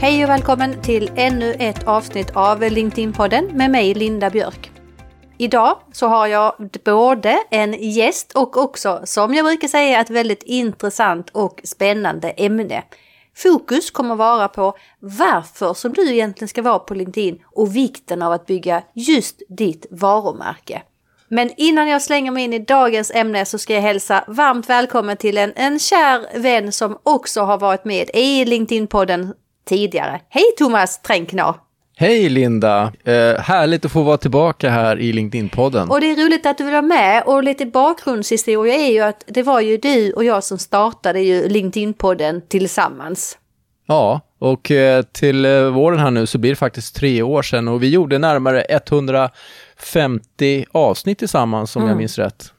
Hej och välkommen till ännu ett avsnitt av LinkedIn-podden med mig Linda Björk. Idag så har jag både en gäst och också, som jag brukar säga, ett väldigt intressant och spännande ämne. Fokus kommer vara på varför som du egentligen ska vara på LinkedIn och vikten av att bygga just ditt varumärke. Men innan jag slänger mig in i dagens ämne så ska jag hälsa varmt välkommen till en, en kär vän som också har varit med i LinkedIn-podden tidigare. Hej Thomas Tränkner! Hej Linda! Eh, härligt att få vara tillbaka här i LinkedIn-podden. Och det är roligt att du vill vara med och lite bakgrundshistoria är ju att det var ju du och jag som startade ju LinkedIn-podden tillsammans. Ja, och eh, till eh, våren här nu så blir det faktiskt tre år sedan och vi gjorde närmare 150 avsnitt tillsammans om mm. jag minns rätt.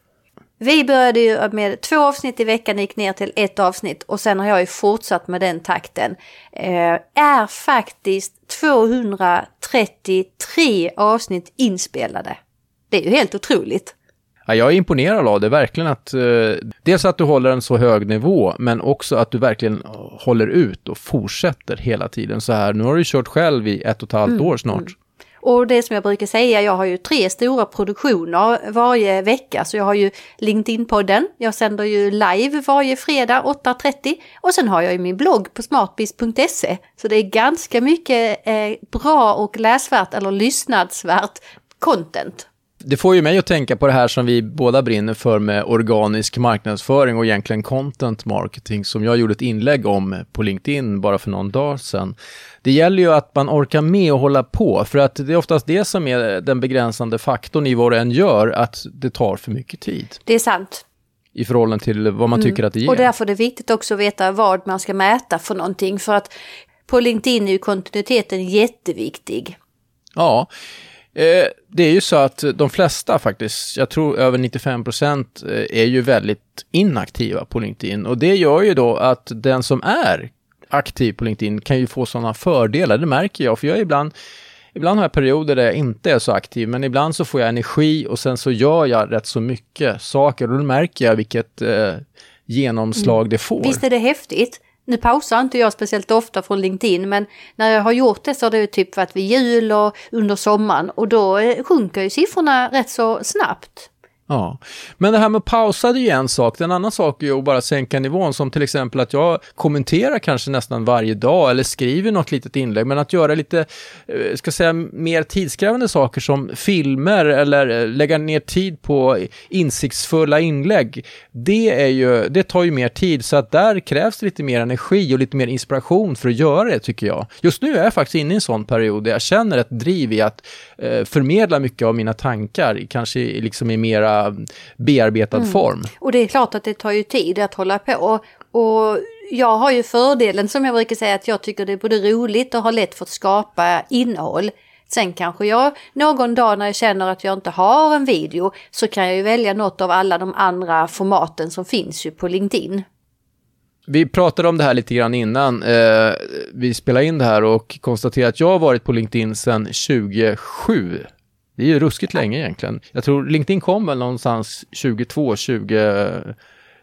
Vi började ju med två avsnitt i veckan, gick ner till ett avsnitt och sen har jag ju fortsatt med den takten. Eh, är faktiskt 233 avsnitt inspelade. Det är ju helt otroligt. Ja, jag är imponerad av det, verkligen att eh, dels att du håller en så hög nivå, men också att du verkligen håller ut och fortsätter hela tiden så här. Nu har du kört själv i ett och ett halvt mm. år snart. Mm. Och det som jag brukar säga, jag har ju tre stora produktioner varje vecka. Så jag har ju LinkedIn-podden, jag sänder ju live varje fredag 8.30 och sen har jag ju min blogg på smartbiz.se. Så det är ganska mycket eh, bra och läsvärt eller lyssnadsvärt content. Det får ju mig att tänka på det här som vi båda brinner för med organisk marknadsföring och egentligen content marketing som jag gjorde ett inlägg om på LinkedIn bara för någon dag sedan. Det gäller ju att man orkar med och hålla på för att det är oftast det som är den begränsande faktorn i vad du än gör, att det tar för mycket tid. Det är sant. I förhållande till vad man mm. tycker att det ger. Och därför är det viktigt också att veta vad man ska mäta för någonting för att på LinkedIn är ju kontinuiteten jätteviktig. Ja, Eh, det är ju så att de flesta faktiskt, jag tror över 95 procent, eh, är ju väldigt inaktiva på LinkedIn. Och det gör ju då att den som är aktiv på LinkedIn kan ju få sådana fördelar. Det märker jag, för jag är ibland Ibland har jag perioder där jag inte är så aktiv, men ibland så får jag energi och sen så gör jag rätt så mycket saker och då märker jag vilket eh, genomslag mm. det får. Visst är det häftigt? Nu pausar inte jag speciellt ofta från LinkedIn men när jag har gjort det så har det typ varit vid jul och under sommaren och då eh, sjunker ju siffrorna rätt så snabbt. Ja, men det här med att pausa det är ju en sak. En annan sak är ju att bara sänka nivån, som till exempel att jag kommenterar kanske nästan varje dag eller skriver något litet inlägg, men att göra lite, eh, ska säga, mer tidskrävande saker som filmer eller eh, lägga ner tid på insiktsfulla inlägg, det, är ju, det tar ju mer tid, så att där krävs det lite mer energi och lite mer inspiration för att göra det, tycker jag. Just nu är jag faktiskt inne i en sån period där jag känner ett driv i att eh, förmedla mycket av mina tankar, kanske liksom i mera bearbetad mm. form. Och det är klart att det tar ju tid att hålla på. Och jag har ju fördelen som jag brukar säga att jag tycker det är både roligt och har lätt för att skapa innehåll. Sen kanske jag någon dag när jag känner att jag inte har en video så kan jag ju välja något av alla de andra formaten som finns ju på LinkedIn. Vi pratade om det här lite grann innan eh, vi spelade in det här och konstaterade att jag har varit på LinkedIn sedan 2007. Det är ju ruskigt länge egentligen. Jag tror LinkedIn kom väl någonstans 22, 20,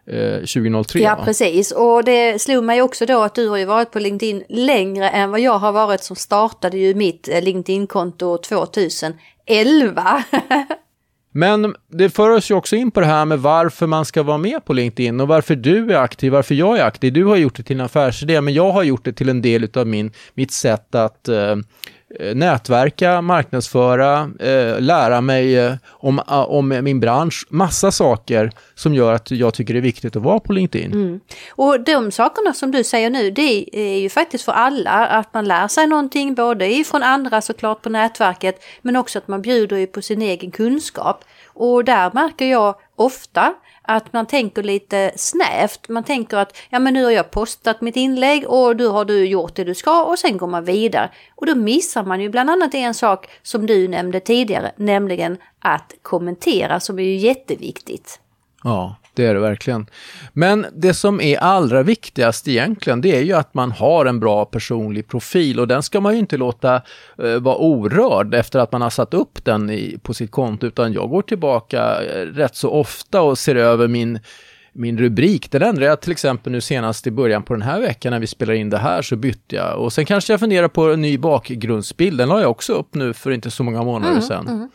eh, 2003. Ja, va? precis. Och det slog mig också då att du har ju varit på LinkedIn längre än vad jag har varit som startade ju mitt eh, LinkedIn-konto 2011. Men det för oss ju också in på det här med varför man ska vara med på LinkedIn och varför du är aktiv, varför jag är aktiv. Du har gjort det till en affärsidé, men jag har gjort det till en del av min, mitt sätt att Eh, Eh, nätverka, marknadsföra, eh, lära mig eh, om, ah, om min bransch. Massa saker som gör att jag tycker det är viktigt att vara på LinkedIn. Mm. Och de sakerna som du säger nu, det är ju faktiskt för alla. Att man lär sig någonting, både ifrån andra såklart på nätverket, men också att man bjuder ju på sin egen kunskap. Och där märker jag ofta att man tänker lite snävt. Man tänker att ja men nu har jag postat mitt inlägg och du har du gjort det du ska och sen går man vidare. Och då missar man ju bland annat en sak som du nämnde tidigare, nämligen att kommentera som är ju jätteviktigt. Ja, det är det verkligen. Men det som är allra viktigast egentligen, det är ju att man har en bra personlig profil och den ska man ju inte låta eh, vara orörd efter att man har satt upp den i, på sitt konto, utan jag går tillbaka eh, rätt så ofta och ser över min min rubrik, den ändrade jag till exempel nu senast i början på den här veckan när vi spelar in det här så bytte jag. Och sen kanske jag funderar på en ny bakgrundsbild, den la jag också upp nu för inte så många månader mm, sedan. Mm.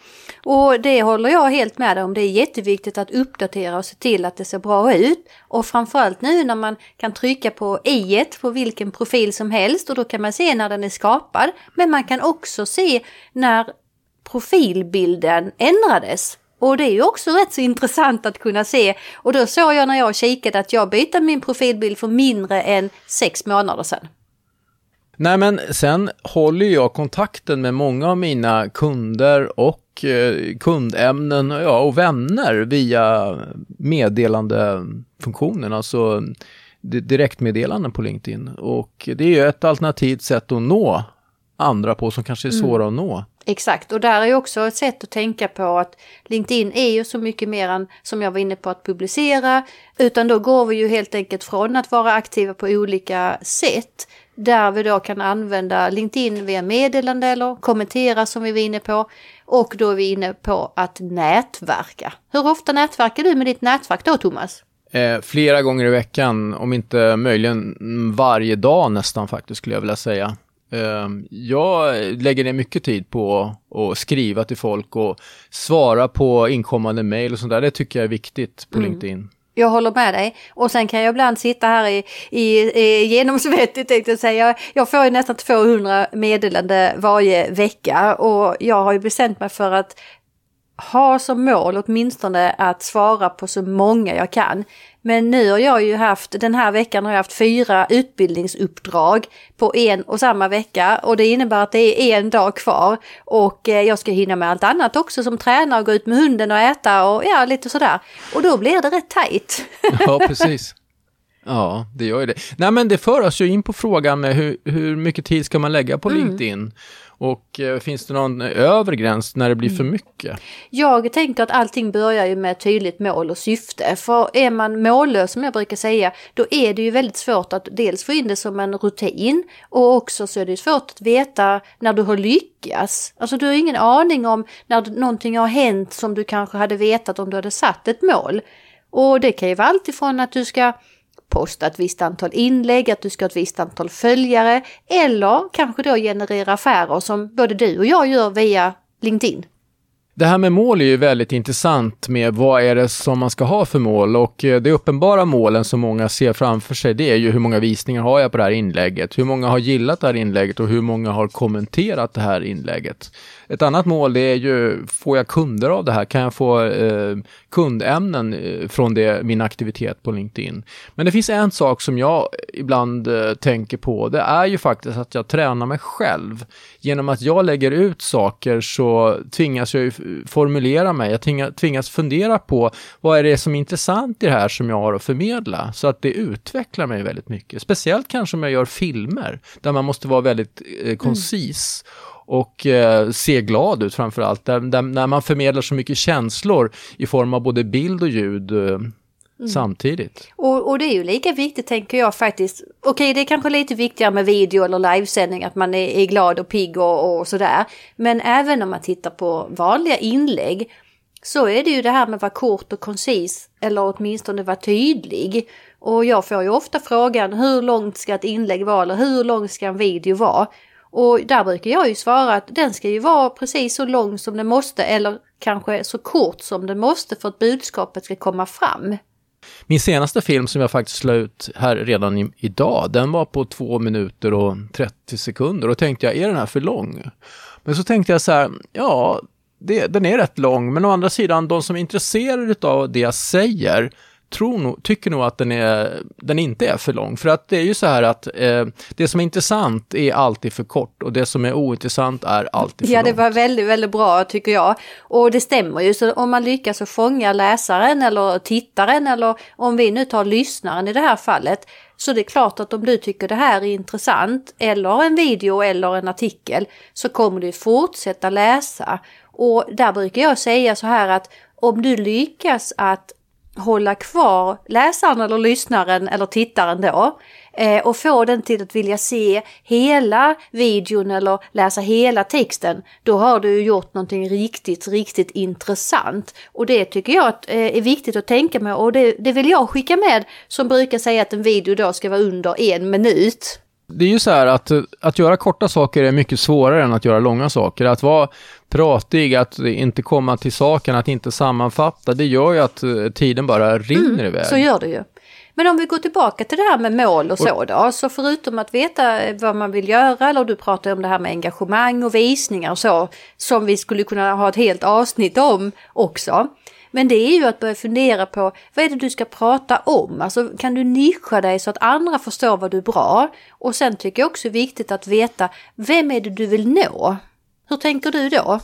Och det håller jag helt med om. Det är jätteviktigt att uppdatera och se till att det ser bra ut. Och framförallt nu när man kan trycka på i på vilken profil som helst och då kan man se när den är skapad. Men man kan också se när profilbilden ändrades. Och det är ju också rätt så intressant att kunna se. Och då såg jag när jag kikade att jag bytte min profilbild för mindre än sex månader sedan. Nej men sen håller jag kontakten med många av mina kunder och eh, kundämnen ja, och vänner via meddelandefunktionen, alltså direktmeddelanden på LinkedIn. Och det är ju ett alternativt sätt att nå andra på som kanske är mm. svåra mm. att nå. Exakt, och där är också ett sätt att tänka på att LinkedIn är ju så mycket mer än, som jag var inne på, att publicera, utan då går vi ju helt enkelt från att vara aktiva på olika sätt, där vi då kan använda LinkedIn via meddelande eller kommentera som vi var inne på, och då är vi inne på att nätverka. Hur ofta nätverkar du med ditt nätverk då, Thomas? Eh, flera gånger i veckan, om inte möjligen varje dag nästan faktiskt skulle jag vilja säga. Ehm, jag lägger ner mycket tid på att skriva till folk och svara på inkommande mejl och sånt där. Det tycker jag är viktigt på mm. LinkedIn. Jag håller med dig. Och sen kan jag ibland sitta här i, i, i genomsvettigt tänkte jag säga. Jag får ju nästan 200 meddelande varje vecka och jag har ju bestämt mig för att ha som mål åtminstone att svara på så många jag kan. Men nu har jag ju haft, den här veckan har jag haft fyra utbildningsuppdrag på en och samma vecka och det innebär att det är en dag kvar och eh, jag ska hinna med allt annat också som träna och gå ut med hunden och äta och ja, lite sådär. Och då blir det rätt tajt. Ja, precis. Ja, det gör ju det. Nej, men det för oss ju in på frågan med hur, hur mycket tid ska man lägga på mm. LinkedIn? Och eh, finns det någon övre gräns när det blir för mm. mycket? Jag tänker att allting börjar ju med ett tydligt mål och syfte. För är man mållös som jag brukar säga, då är det ju väldigt svårt att dels få in det som en rutin och också så är det svårt att veta när du har lyckats. Alltså du har ingen aning om när någonting har hänt som du kanske hade vetat om du hade satt ett mål. Och det kan ju vara alltifrån att du ska posta ett visst antal inlägg, att du ska ha ett visst antal följare eller kanske då generera affärer som både du och jag gör via LinkedIn. Det här med mål är ju väldigt intressant med vad är det som man ska ha för mål och eh, de uppenbara målen som många ser framför sig det är ju hur många visningar har jag på det här inlägget, hur många har gillat det här inlägget och hur många har kommenterat det här inlägget. Ett annat mål det är ju, får jag kunder av det här? Kan jag få eh, kundämnen eh, från det, min aktivitet på LinkedIn? Men det finns en sak som jag ibland eh, tänker på, det är ju faktiskt att jag tränar mig själv. Genom att jag lägger ut saker så tvingas jag ju formulera mig, jag tvingas fundera på vad är det som är intressant i det här som jag har att förmedla? Så att det utvecklar mig väldigt mycket. Speciellt kanske om jag gör filmer, där man måste vara väldigt eh, koncis. Mm och eh, se glad ut framför allt. Där, där, när man förmedlar så mycket känslor i form av både bild och ljud eh, Mm. samtidigt. Och, och, det är ju lika viktigt tänker jag faktiskt. Okej, det är kanske lite viktigare med video eller livesändning, att man är, är glad och pigg och, och, sådär. Men även om man tittar på vanliga inlägg så är det ju det här med att vara kort och koncis eller åtminstone vara tydlig. Och jag får ju ofta frågan hur långt ska ett inlägg vara eller hur lång ska en video vara? Och där brukar jag ju svara att den ska ju vara precis så lång som den måste eller kanske så kort som den måste för att budskapet ska komma fram. Min senaste film som jag faktiskt slog ut här redan i, idag, den var på 2 minuter och 30 sekunder och tänkte jag, är den här för lång? Men så tänkte jag så här, ja, det, den är rätt lång, men å andra sidan, de som är intresserade av det jag säger, tror nog, tycker nog att den, är, den inte är för lång. För att det är ju så här att eh, det som är intressant är alltid för kort och det som är ointressant är alltid för Ja, långt. det var väldigt, väldigt bra tycker jag. Och det stämmer ju, så om man lyckas att fånga läsaren eller tittaren eller om vi nu tar lyssnaren i det här fallet så det är klart att om du tycker det här är intressant eller en video eller en artikel så kommer du fortsätta läsa. Och där brukar jag säga så här att om du lyckas att hålla kvar läsaren eller lyssnaren eller tittaren då eh, och få den till att vilja se hela videon eller läsa hela texten, då har du gjort någonting riktigt, riktigt intressant. Och det tycker jag att, eh, är viktigt att tänka med och det, det vill jag skicka med som brukar säga att en video då ska vara under en minut. Det är ju så här att, att göra korta saker är mycket svårare än att göra långa saker. Att vara pratig, att inte komma till saken, att inte sammanfatta, det gör ju att eh, tiden bara rinner mm, iväg. Så gör det ju. Men om vi går tillbaka till det här med mål och så då, så förutom att veta vad man vill göra, eller du pratar om det här med engagemang och visningar och så, som vi skulle kunna ha ett helt avsnitt om också. Men det är ju att börja fundera på vad är det du ska prata om? Alltså kan du nischa dig så att andra förstår vad du är bra? Och sen tycker jag också är viktigt att veta vem är det du vill nå? Hur tänker du då?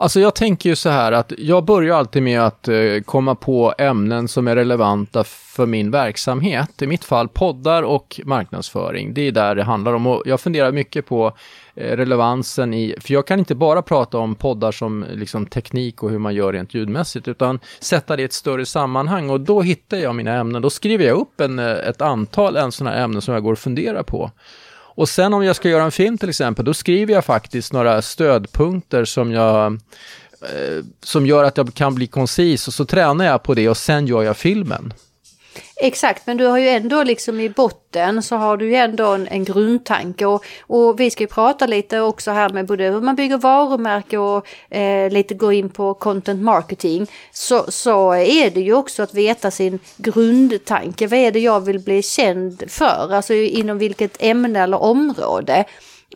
Alltså jag tänker ju så här att jag börjar alltid med att eh, komma på ämnen som är relevanta för min verksamhet. I mitt fall poddar och marknadsföring. Det är där det handlar om och jag funderar mycket på eh, relevansen i, för jag kan inte bara prata om poddar som liksom teknik och hur man gör rent ljudmässigt, utan sätta det i ett större sammanhang och då hittar jag mina ämnen. Då skriver jag upp en, eh, ett antal en sådana ämnen som jag går och funderar på. Och sen om jag ska göra en film till exempel, då skriver jag faktiskt några stödpunkter som jag eh, som gör att jag kan bli koncis och så tränar jag på det och sen gör jag filmen. Exakt, men du har ju ändå liksom i botten så har du ju ändå en, en grundtanke och, och vi ska ju prata lite också här med både hur man bygger varumärke och eh, lite gå in på content marketing. Så, så är det ju också att veta sin grundtanke. Vad är det jag vill bli känd för? Alltså inom vilket ämne eller område.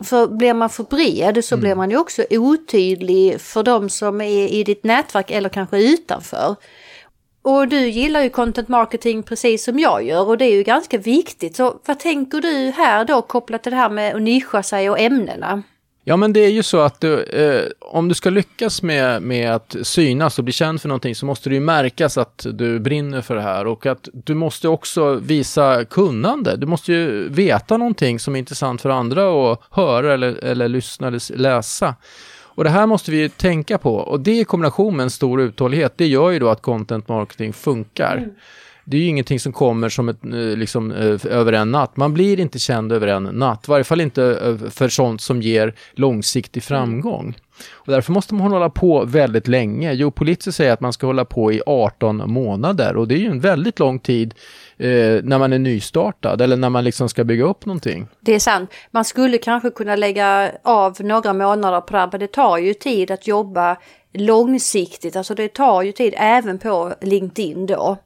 För blir man för bred så mm. blir man ju också otydlig för de som är i ditt nätverk eller kanske utanför. Och du gillar ju content marketing precis som jag gör och det är ju ganska viktigt. Så vad tänker du här då kopplat till det här med att nischa sig och ämnena? Ja, men det är ju så att du, eh, om du ska lyckas med, med att synas och bli känd för någonting så måste det ju märkas att du brinner för det här och att du måste också visa kunnande. Du måste ju veta någonting som är intressant för andra att höra eller, eller lyssna eller läsa. Och det här måste vi tänka på och det i kombination med en stor uthållighet, det gör ju då att content marketing funkar. Mm. Det är ju ingenting som kommer som ett, eh, liksom, eh, över en natt. Man blir inte känd över en natt, i varje fall inte eh, för sånt som ger långsiktig framgång. Och därför måste man hålla på väldigt länge. Jo, Polizzi säger att man ska hålla på i 18 månader och det är ju en väldigt lång tid eh, när man är nystartad eller när man liksom ska bygga upp någonting. Det är sant. Man skulle kanske kunna lägga av några månader på det här, men det tar ju tid att jobba långsiktigt. Alltså det tar ju tid även på LinkedIn då.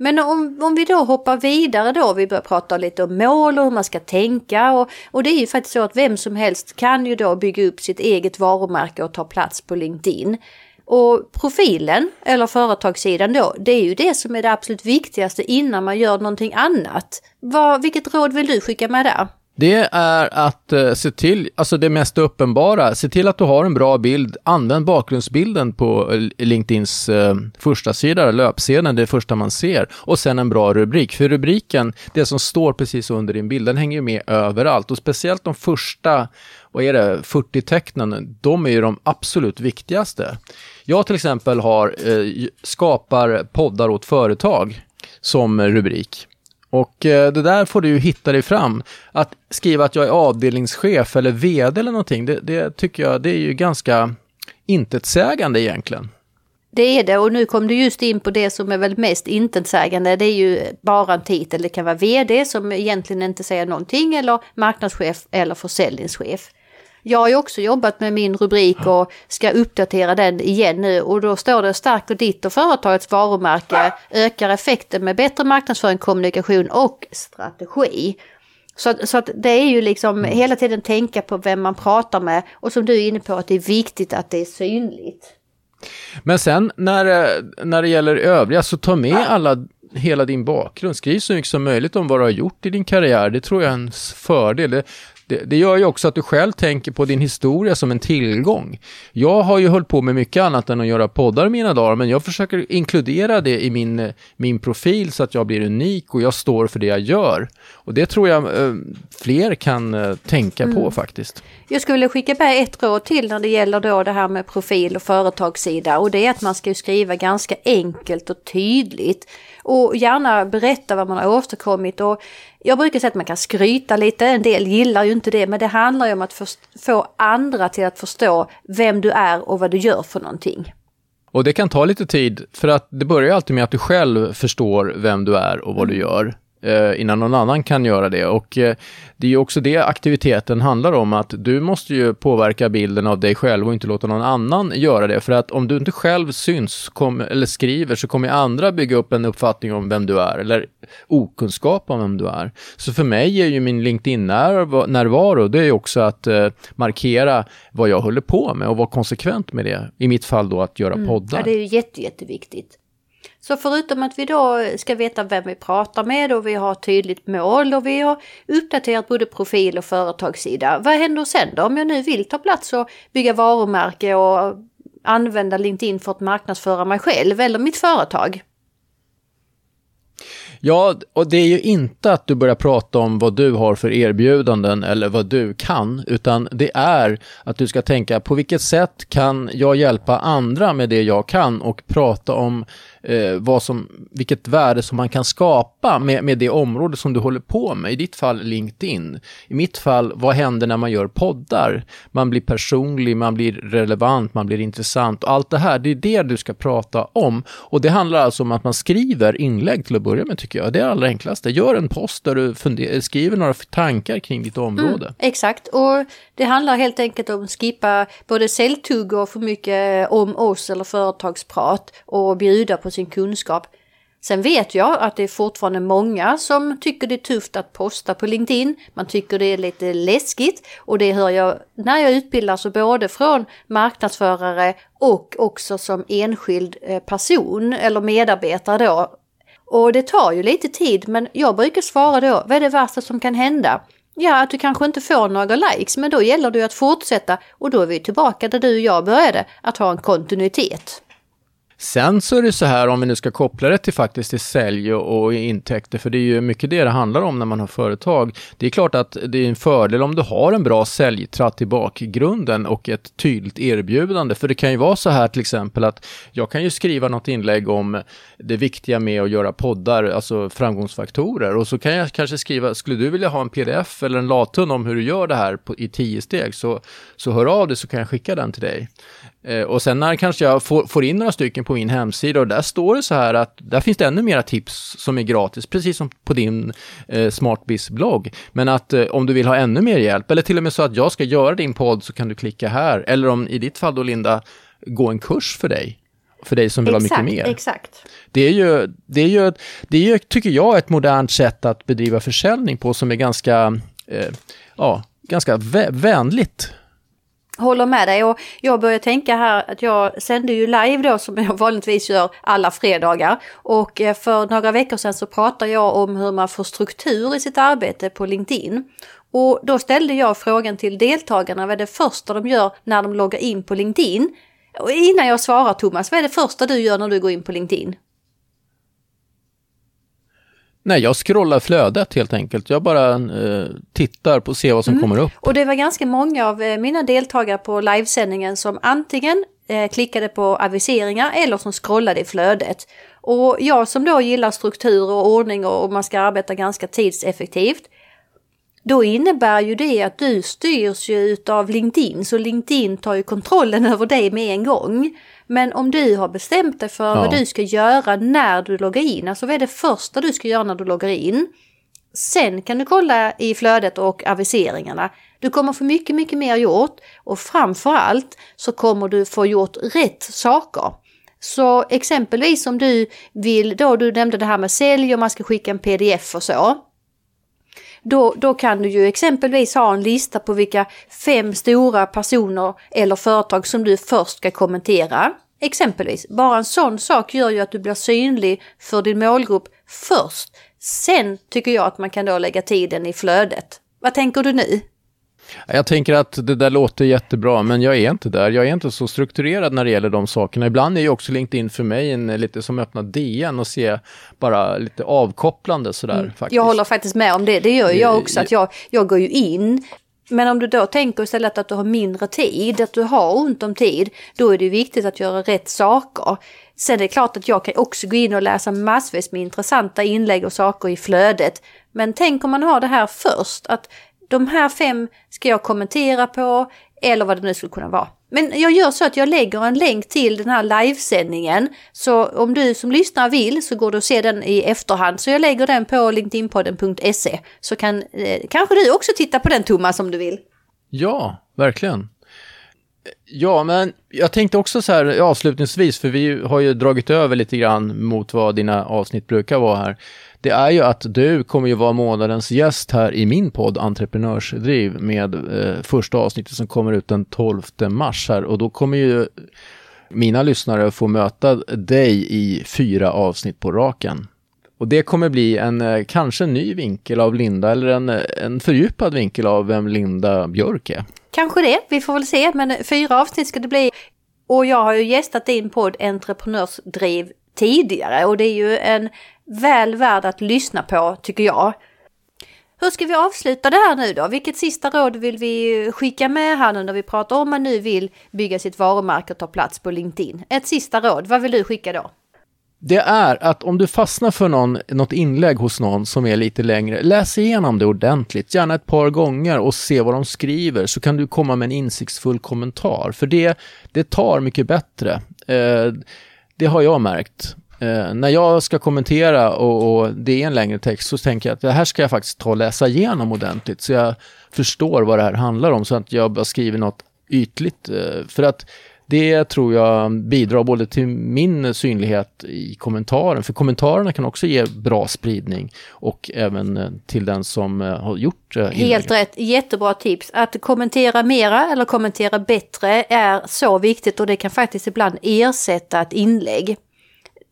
Men om, om vi då hoppar vidare då, vi börjar prata lite om mål och hur man ska tänka och, och det är ju faktiskt så att vem som helst kan ju då bygga upp sitt eget varumärke och ta plats på LinkedIn. Och profilen, eller företagssidan då, det är ju det som är det absolut viktigaste innan man gör någonting annat. Vad, vilket råd vill du skicka med där? Det är att eh, se till, alltså det mest uppenbara, se till att du har en bra bild. Använd bakgrundsbilden på eh, LinkedIns eh, första sida, löpsedeln, det första man ser. Och sen en bra rubrik. För rubriken, det som står precis under din bild, den hänger ju med överallt. Och speciellt de första, vad är det, 40 tecknen, de är ju de absolut viktigaste. Jag till exempel har, eh, skapar poddar åt företag som rubrik. Och eh, det där får du ju hitta dig fram. Att skriva att jag är avdelningschef eller vd eller någonting, det, det tycker jag det är ju ganska intetsägande egentligen. Det är det och nu kom du just in på det som är väl mest intetsägande. Det är ju bara en titel. Det kan vara vd som egentligen inte säger någonting eller marknadschef eller försäljningschef. Jag har ju också jobbat med min rubrik och ska uppdatera den igen nu och då står det stärker ditt och företagets varumärke, ökar effekten med bättre marknadsföring, kommunikation och strategi. Så, så att det är ju liksom mm. hela tiden tänka på vem man pratar med och som du är inne på att det är viktigt att det är synligt. Men sen när, när det gäller övriga så ta med alla hela din bakgrund. Skriv så mycket som möjligt om vad du har gjort i din karriär. Det tror jag är en fördel. Det, det, gör ju också att du själv tänker på din historia som en tillgång. Jag har ju hållit på med mycket annat än att göra poddar i mina dagar, men jag försöker inkludera det i min, min profil så att jag blir unik och jag står för det jag gör. Och det tror jag eh, fler kan eh, tänka mm. på faktiskt. Jag skulle skicka med ett råd till när det gäller då det här med profil och företagssida och det är att man ska skriva ganska enkelt och tydligt och gärna berätta vad man har åstadkommit. Och jag brukar säga att man kan skryta lite, en del gillar ju inte det, men det handlar ju om att få andra till att förstå vem du är och vad du gör för någonting. Och det kan ta lite tid, för att det börjar alltid med att du själv förstår vem du är och vad du mm. gör innan någon annan kan göra det. Och eh, det är ju också det aktiviteten handlar om, att du måste ju påverka bilden av dig själv och inte låta någon annan göra det. För att om du inte själv syns kom, eller skriver så kommer andra bygga upp en uppfattning om vem du är, eller okunskap om vem du är. Så för mig är ju min LinkedIn-närvaro, det är ju också att eh, markera vad jag håller på med och vara konsekvent med det. I mitt fall då att göra mm. poddar. Ja, det är ju jätte, jätteviktigt. Så förutom att vi då ska veta vem vi pratar med och vi har tydligt mål och vi har uppdaterat både profil och företagssida. Vad händer sen då om jag nu vill ta plats och bygga varumärke och använda LinkedIn för att marknadsföra mig själv eller mitt företag? Ja, och det är ju inte att du börjar prata om vad du har för erbjudanden eller vad du kan, utan det är att du ska tänka på vilket sätt kan jag hjälpa andra med det jag kan och prata om eh, vad som, vilket värde som man kan skapa med, med det område som du håller på med. I ditt fall LinkedIn. I mitt fall, vad händer när man gör poddar? Man blir personlig, man blir relevant, man blir intressant och allt det här, det är det du ska prata om. Och det handlar alltså om att man skriver inlägg till att börja med tycker jag. Det är det allra enklaste. Gör en post där du skriver några tankar kring ditt område. Mm, exakt, och det handlar helt enkelt om att skippa både säljtugg och för mycket om oss eller företagsprat och bjuda på sin kunskap. Sen vet jag att det är fortfarande många som tycker det är tufft att posta på LinkedIn. Man tycker det är lite läskigt och det hör jag när jag utbildar så både från marknadsförare och också som enskild eh, person eller medarbetare då. Och det tar ju lite tid men jag brukar svara då, vad är det värsta som kan hända? Ja, att du kanske inte får några likes, men då gäller det att fortsätta och då är vi tillbaka där du och jag började, att ha en kontinuitet. Sen så är det så här, om vi nu ska koppla det till faktiskt till sälj och intäkter, för det är ju mycket det det handlar om när man har företag. Det är klart att det är en fördel om du har en bra säljtratt i bakgrunden och ett tydligt erbjudande. För det kan ju vara så här till exempel att jag kan ju skriva något inlägg om det viktiga med att göra poddar, alltså framgångsfaktorer. Och så kan jag kanske skriva, skulle du vilja ha en pdf eller en lathund om hur du gör det här på, i tio steg, så, så hör av dig så kan jag skicka den till dig. Eh, och sen när kanske jag får, får, in några stycken på min hemsida och där står det så här att där finns det ännu mera tips som är gratis, precis som på din eh, Smartbiz-blogg. Men att eh, om du vill ha ännu mer hjälp, eller till och med så att jag ska göra din podd så kan du klicka här. Eller om i ditt fall då Linda, gå en kurs för dig. För dig som vill exakt, ha mycket mer. Exakt. Det är ju, det är ju, det är ju, tycker jag, ett modernt sätt att bedriva försäljning på som är ganska, eh, ja, ganska vä vänligt Håller med dig och jag börjar tänka här att jag sände ju live då som jag vanligtvis gör alla fredagar och eh, för några veckor sedan så pratade jag om hur man får struktur i sitt arbete på LinkedIn. Och då ställde jag frågan till deltagarna vad är det första de gör när de loggar in på LinkedIn? Och innan jag svarar Thomas, vad är det första du gör när du går in på LinkedIn? Nej, jag scrollar flödet helt enkelt. Jag bara eh, tittar på ser vad som mm. kommer upp. Och det var ganska många av eh, mina deltagare på livesändningen som antingen eh, klickade på aviseringar eller som scrollade i flödet. Och jag som då gillar struktur och ordning och, och man ska arbeta ganska tidseffektivt. Då innebär ju det att du styrs ju utav LinkedIn, så LinkedIn tar ju kontrollen över dig med en gång. Men om du har bestämt dig för ja. vad du ska göra när du loggar in, alltså vad är det första du ska göra när du loggar in? Sen kan du kolla i flödet och aviseringarna. Du kommer få mycket, mycket mer gjort och framförallt så kommer du få gjort rätt saker. Så exempelvis om du vill, då du nämnde det här med sälj och man ska skicka en pdf och så. Då, då kan du ju exempelvis ha en lista på vilka fem stora personer eller företag som du först ska kommentera. Exempelvis, bara en sån sak gör ju att du blir synlig för din målgrupp först. Sen tycker jag att man kan då lägga tiden i flödet. Vad tänker du nu? Jag tänker att det där låter jättebra, men jag är inte där. Jag är inte så strukturerad när det gäller de sakerna. Ibland är ju också LinkedIn för mig en, lite som öppna DN och se bara lite avkopplande sådär. Mm. Faktiskt. Jag håller faktiskt med om det. Det gör jag också. Att jag, jag går ju in men om du då tänker istället att du har mindre tid, att du har ont om tid, då är det viktigt att göra rätt saker. Sen är det klart att jag kan också gå in och läsa massvis med intressanta inlägg och saker i flödet. Men tänk om man har det här först, att de här fem ska jag kommentera på, eller vad det nu skulle kunna vara. Men jag gör så att jag lägger en länk till den här livesändningen. Så om du som lyssnar vill så går du att se den i efterhand. Så jag lägger den på linkedinpodden.se. Så kan eh, kanske du också titta på den Thomas om du vill. Ja, verkligen. Ja, men jag tänkte också så här avslutningsvis, för vi har ju dragit över lite grann mot vad dina avsnitt brukar vara här. Det är ju att du kommer ju vara månadens gäst här i min podd Entreprenörsdriv med eh, första avsnittet som kommer ut den 12 mars här och då kommer ju mina lyssnare få möta dig i fyra avsnitt på raken. Och det kommer bli en eh, kanske en ny vinkel av Linda eller en, eh, en fördjupad vinkel av vem Linda Björk är. Kanske det, vi får väl se, men fyra avsnitt ska det bli. Och jag har ju gästat din podd Entreprenörsdriv tidigare och det är ju en väl värd att lyssna på tycker jag. Hur ska vi avsluta det här nu då? Vilket sista råd vill vi skicka med här nu när vi pratar om man nu vill bygga sitt varumärke och ta plats på LinkedIn? Ett sista råd, vad vill du skicka då? Det är att om du fastnar för någon, något inlägg hos någon som är lite längre, läs igenom det ordentligt, gärna ett par gånger och se vad de skriver, så kan du komma med en insiktsfull kommentar. För det, det tar mycket bättre. Eh, det har jag märkt. Eh, när jag ska kommentera och, och, det är en längre text så tänker jag att det här ska jag faktiskt ta och läsa igenom ordentligt så jag förstår vad det här handlar om så att jag bara skriver något ytligt. Eh, för att det tror jag bidrar både till min synlighet i kommentaren, för kommentarerna kan också ge bra spridning och även eh, till den som eh, har gjort eh, inlägget. Helt rätt, jättebra tips. Att kommentera mera eller kommentera bättre är så viktigt och det kan faktiskt ibland ersätta ett inlägg.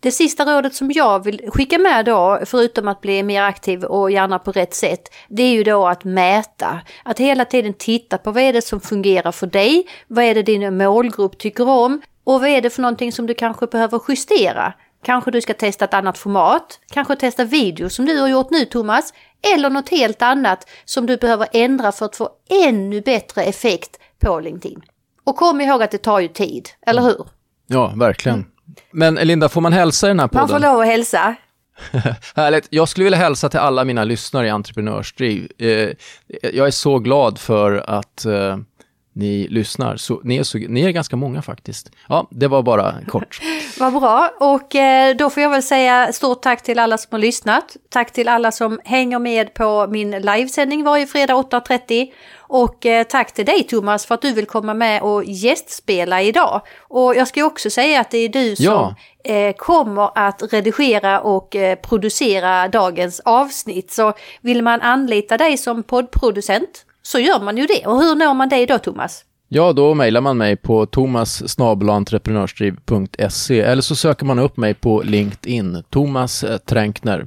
Det sista rådet som jag vill skicka med då, förutom att bli mer aktiv och gärna på rätt sätt, det är ju då att mäta. Att hela tiden titta på vad är det som fungerar för dig? Vad är det din målgrupp tycker om? Och vad är det för någonting som du kanske behöver justera? Kanske du ska testa ett annat format, kanske testa video som du har gjort nu Thomas, eller något helt annat som du behöver ändra för att få ännu bättre effekt på LinkedIn. Och kom ihåg att det tar ju tid, eller hur? Ja, verkligen. Mm. Men Linda, får man hälsa i den här podden? Man får lov att hälsa. Härligt. Jag skulle vilja hälsa till alla mina lyssnare i Entreprenörsdriv. Eh, jag är så glad för att eh, ni lyssnar. Så, ni, är så, ni är ganska många faktiskt. Ja, det var bara kort. Vad bra. Och eh, då får jag väl säga stort tack till alla som har lyssnat. Tack till alla som hänger med på min livesändning varje fredag 8.30. Och eh, tack till dig Thomas för att du vill komma med och gästspela idag. Och jag ska också säga att det är du som ja. eh, kommer att redigera och producera dagens avsnitt. Så vill man anlita dig som poddproducent så gör man ju det. Och hur når man dig då Thomas? Ja, då mejlar man mig på thomas.entreprenörsdriv.se eller så söker man upp mig på LinkedIn, Thomas Tränkner.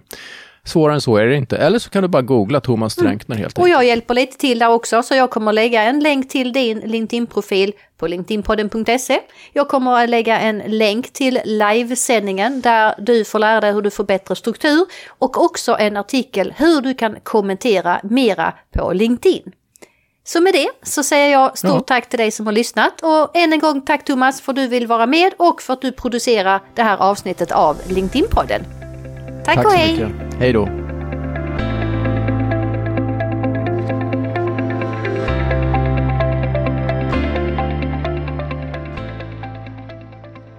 Svårare än så är det inte. Eller så kan du bara googla Thomas mm. Tränkner helt enkelt. Och jag hjälper lite till där också, så jag kommer lägga en länk till din LinkedIn-profil på linkedinpodden.se. Jag kommer att lägga en länk till livesändningen där du får lära dig hur du får bättre struktur och också en artikel hur du kan kommentera mera på LinkedIn. Så med det så säger jag stort ja. tack till dig som har lyssnat och än en gång tack Thomas för att du vill vara med och för att du producerar det här avsnittet av LinkedIn-podden. Tack, tack och hej! Hej då!